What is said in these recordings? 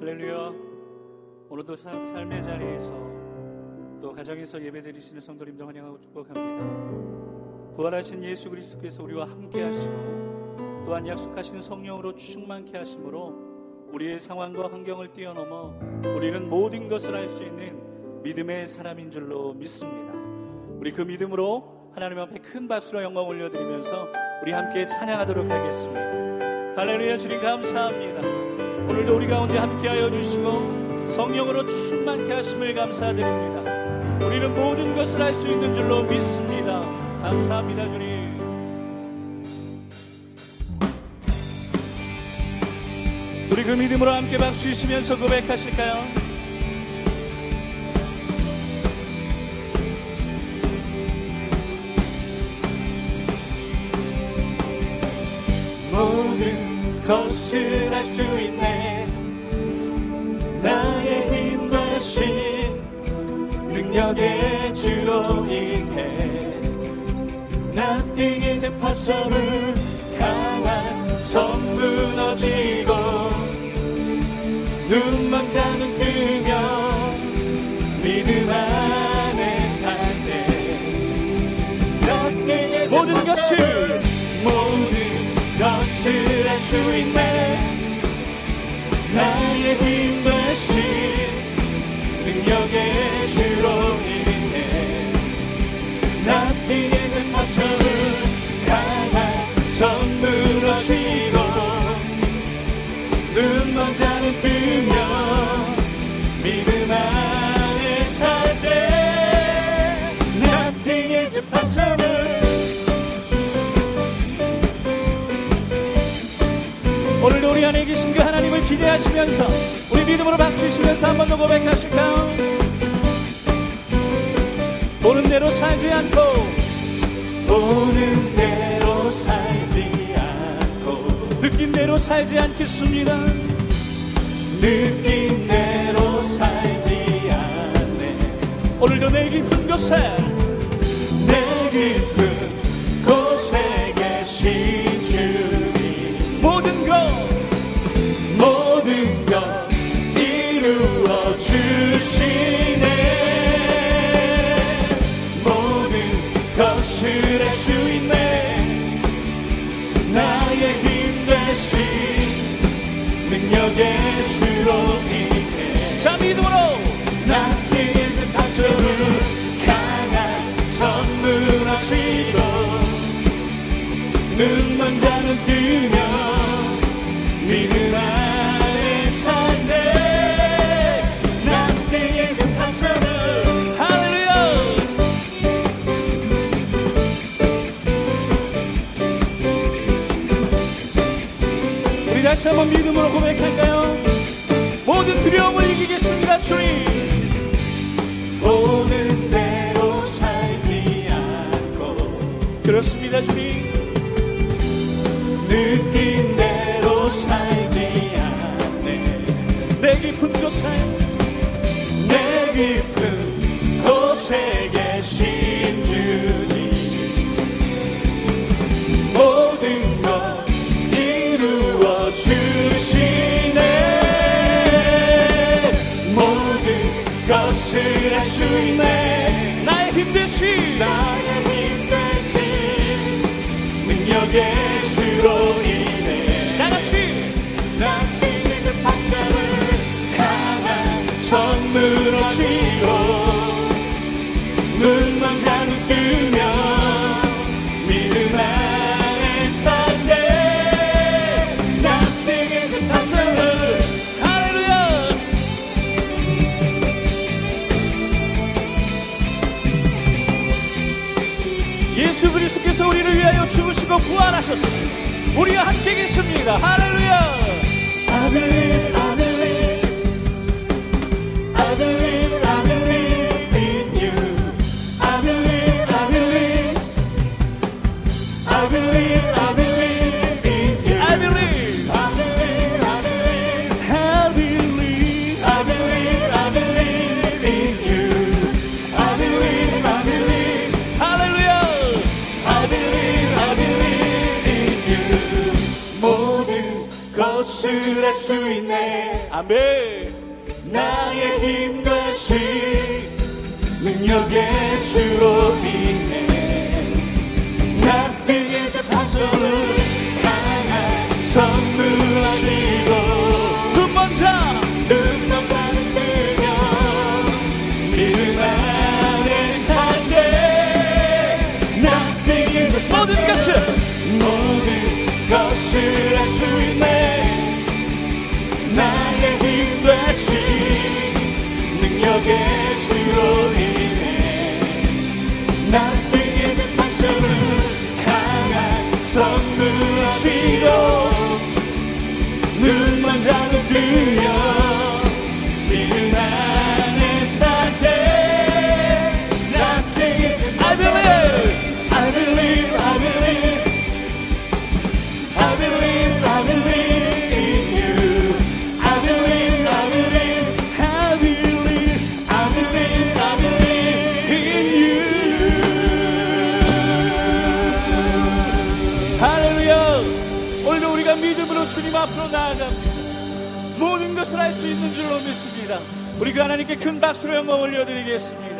할렐루야. 오늘도 삶의 자리에서 또 가정에서 예배드리시는 성도님들 환영하고 축복합니다. 부활하신 예수 그리스도께서 우리와 함께 하시고 또한 약속하신 성령으로 충만케 하심으로 우리의 상황과 환경을 뛰어넘어 우리는 모든 것을 할수 있는 믿음의 사람인 줄로 믿습니다. 우리 그 믿음으로 하나님 앞에 큰 박수로 영광 올려드리면서 우리 함께 찬양하도록 하겠습니다. 할렐루야 주님 감사합니다. 오늘도 우리 가운데 함께하여 주시고 성령으로 충만케 하심을 감사드립니다. 우리는 모든 것을 할 수 있는 줄로 믿습니다. 감사합니다, 주님. 우리 그 믿음으로 함께 박수 치시면서 고백하실까요? 모든 것을 할 수 있네 능력의 주로 인해 Nothing is impossible 강한 성 무너지고 눈먼 자는 뜨며 믿음 안에 살때 모든 것을 모든 것을 할 수 있네. 나의 힘 대신 계신 그 하나님을 기대하시면서 우리 믿음으로 박수 치시면서 한 번 더 고백하실까요? 보는 대로 살지 않고 보는 대로 살지 않고 느낀 대로 살지 않겠습니다. 느낀 대로 살지 않네 오늘도 내 깊은 곳에 내 깊은 곳에 계신 주시네. 모든 것을 할 수 있네. 나의 힘 대신 능력의 주로 인해. 자 믿음으로. 나의 세파서를 강한 선 무너지고 눈먼 자는 뜨며 다시 한번 믿음으로 고백할까요? 모든 두려움을 이기겠습니다 주님. 보는 대로 살지 않고 그렇습니다 주님. 느낀 대로 살지 않네. 내 깊은 곳에 선 무너지고 눈만 자는 뜨며 믿음 안에 산대. 나의 이제 박사를 할렐루야! 예수 그리스도께서 우리를 위하여 죽으시고 부활하셨습니다. 우리와 함께 계십니다. 할렐루야 believe, I believe in you. 모든 것을 할수수 있네. 아멘. 나의 힘과 시 능력의 주로 인해 나 등에서 파손을 강한 선물지고 눈먼 자 눈만 받으며 믿음 안에 살게 나 등에서 모든 것을 모든 것을 할 수 있네 우리가 하나님께 큰 박수로 영광 올려드리겠습니다.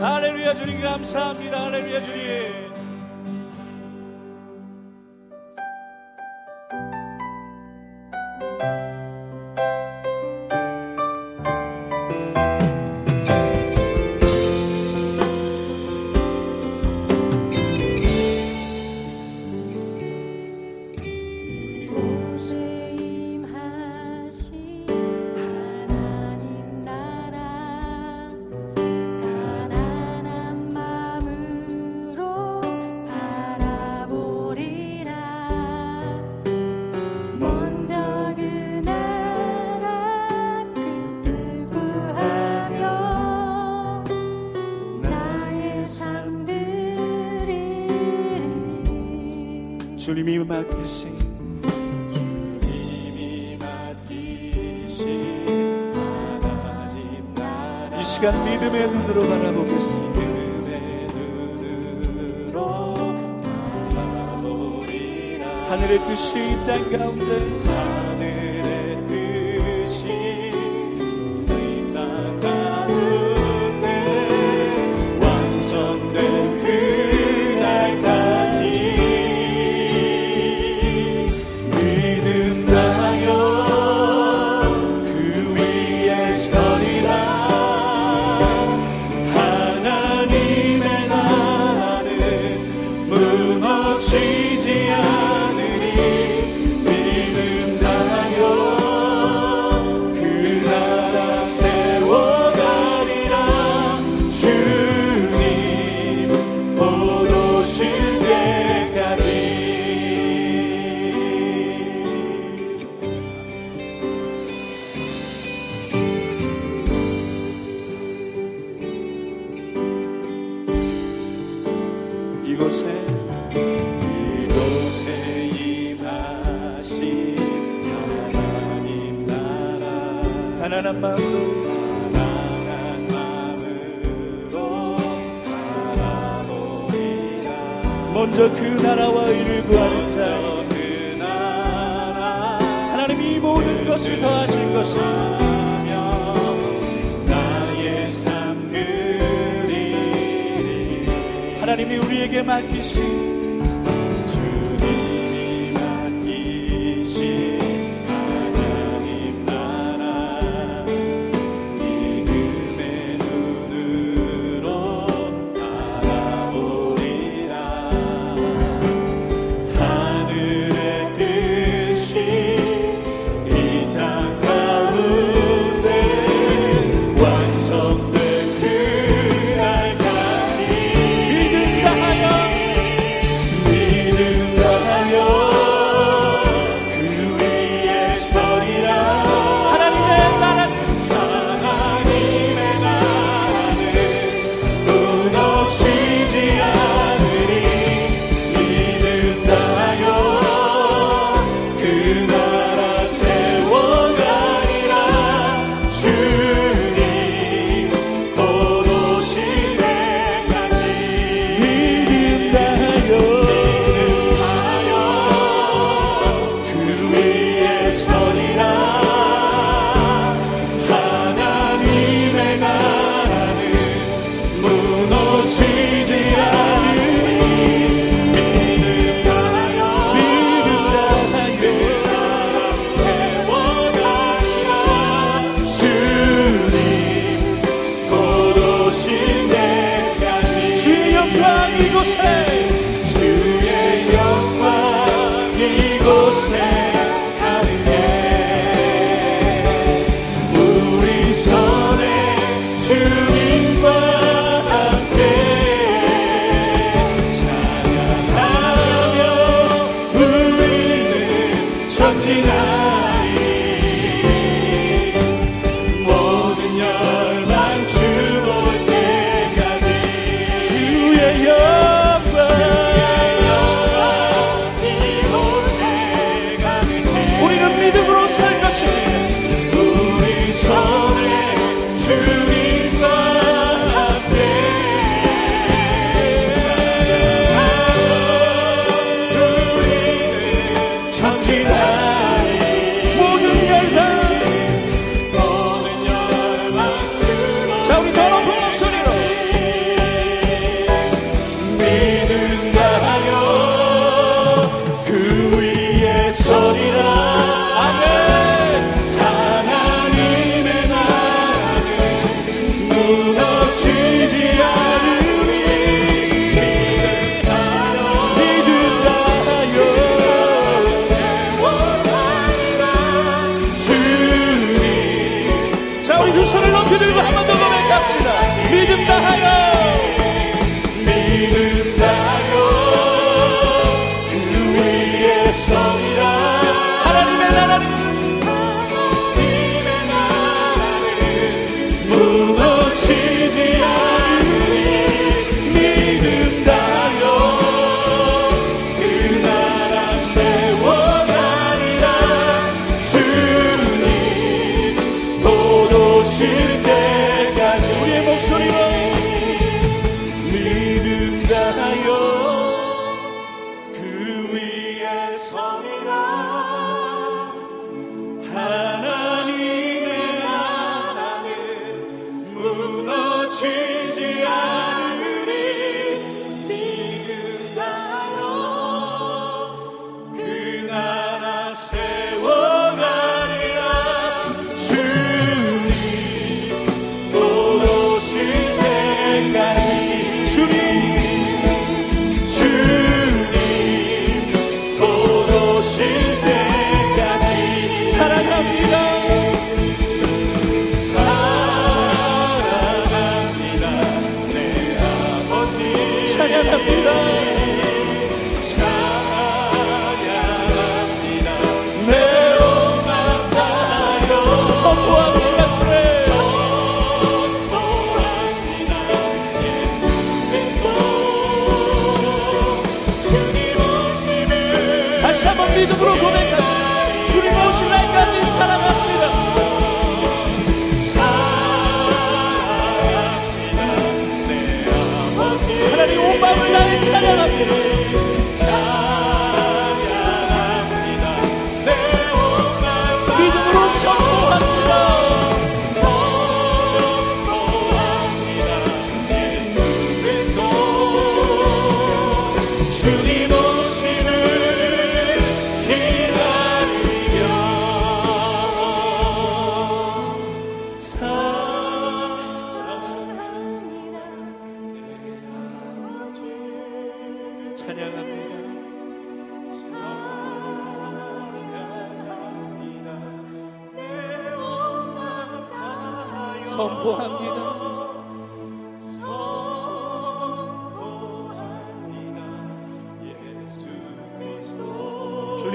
할렐루야 주님 감사합니다. 할렐루야 주님 주님이 맡기신 이 시간 믿음의 눈으로 바라보겠습니다. 하늘의 뜻이 이땅 가운데 가난한 마음으로 가난한 마음으로 바라보리라. 먼저 그 나라와 이를 구하는 자 그 나라 하나님 이 모든 것을 더하실 누리리. 하나님이 우리에게 맡기신 위에 서리 입으로 고백하자 주님 오실 날까지 사랑합니다. 하나님 온 마음을 다해 찬양합니다.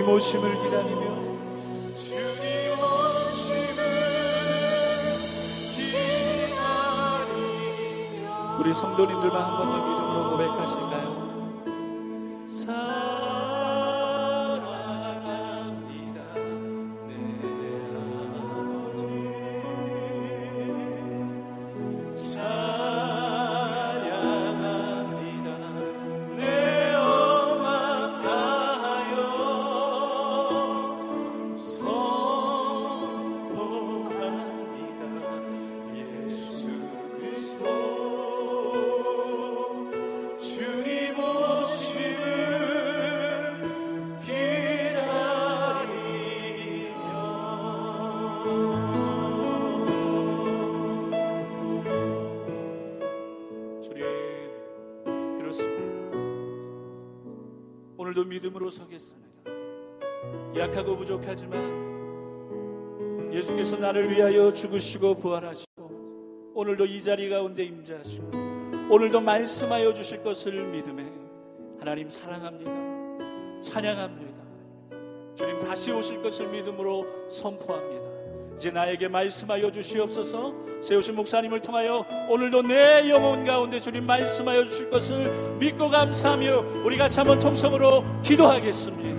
주님 오심을 기다리며 주님 오심을 기다리며 우리 성도님들만 한 번 더 믿음으로 고백하실까요? 오늘도 믿음으로 서겠습니다. 약하고 부족하지만 예수께서 나를 위하여 죽으시고 부활하시고 오늘도 이 자리 가운데 임재하시고 오늘도 말씀하여 주실 것을 믿음에 하나님 사랑합니다. 찬양합니다. 주님 다시 오실 것을 믿음으로 선포합니다. 이제 나에게 말씀하여 주시옵소서 세우신 목사님을 통하여 오늘도 내 영혼 가운데 주님 말씀하여 주실 것을 믿고 감사하며 우리 같이 한번 통성으로 기도하겠습니다.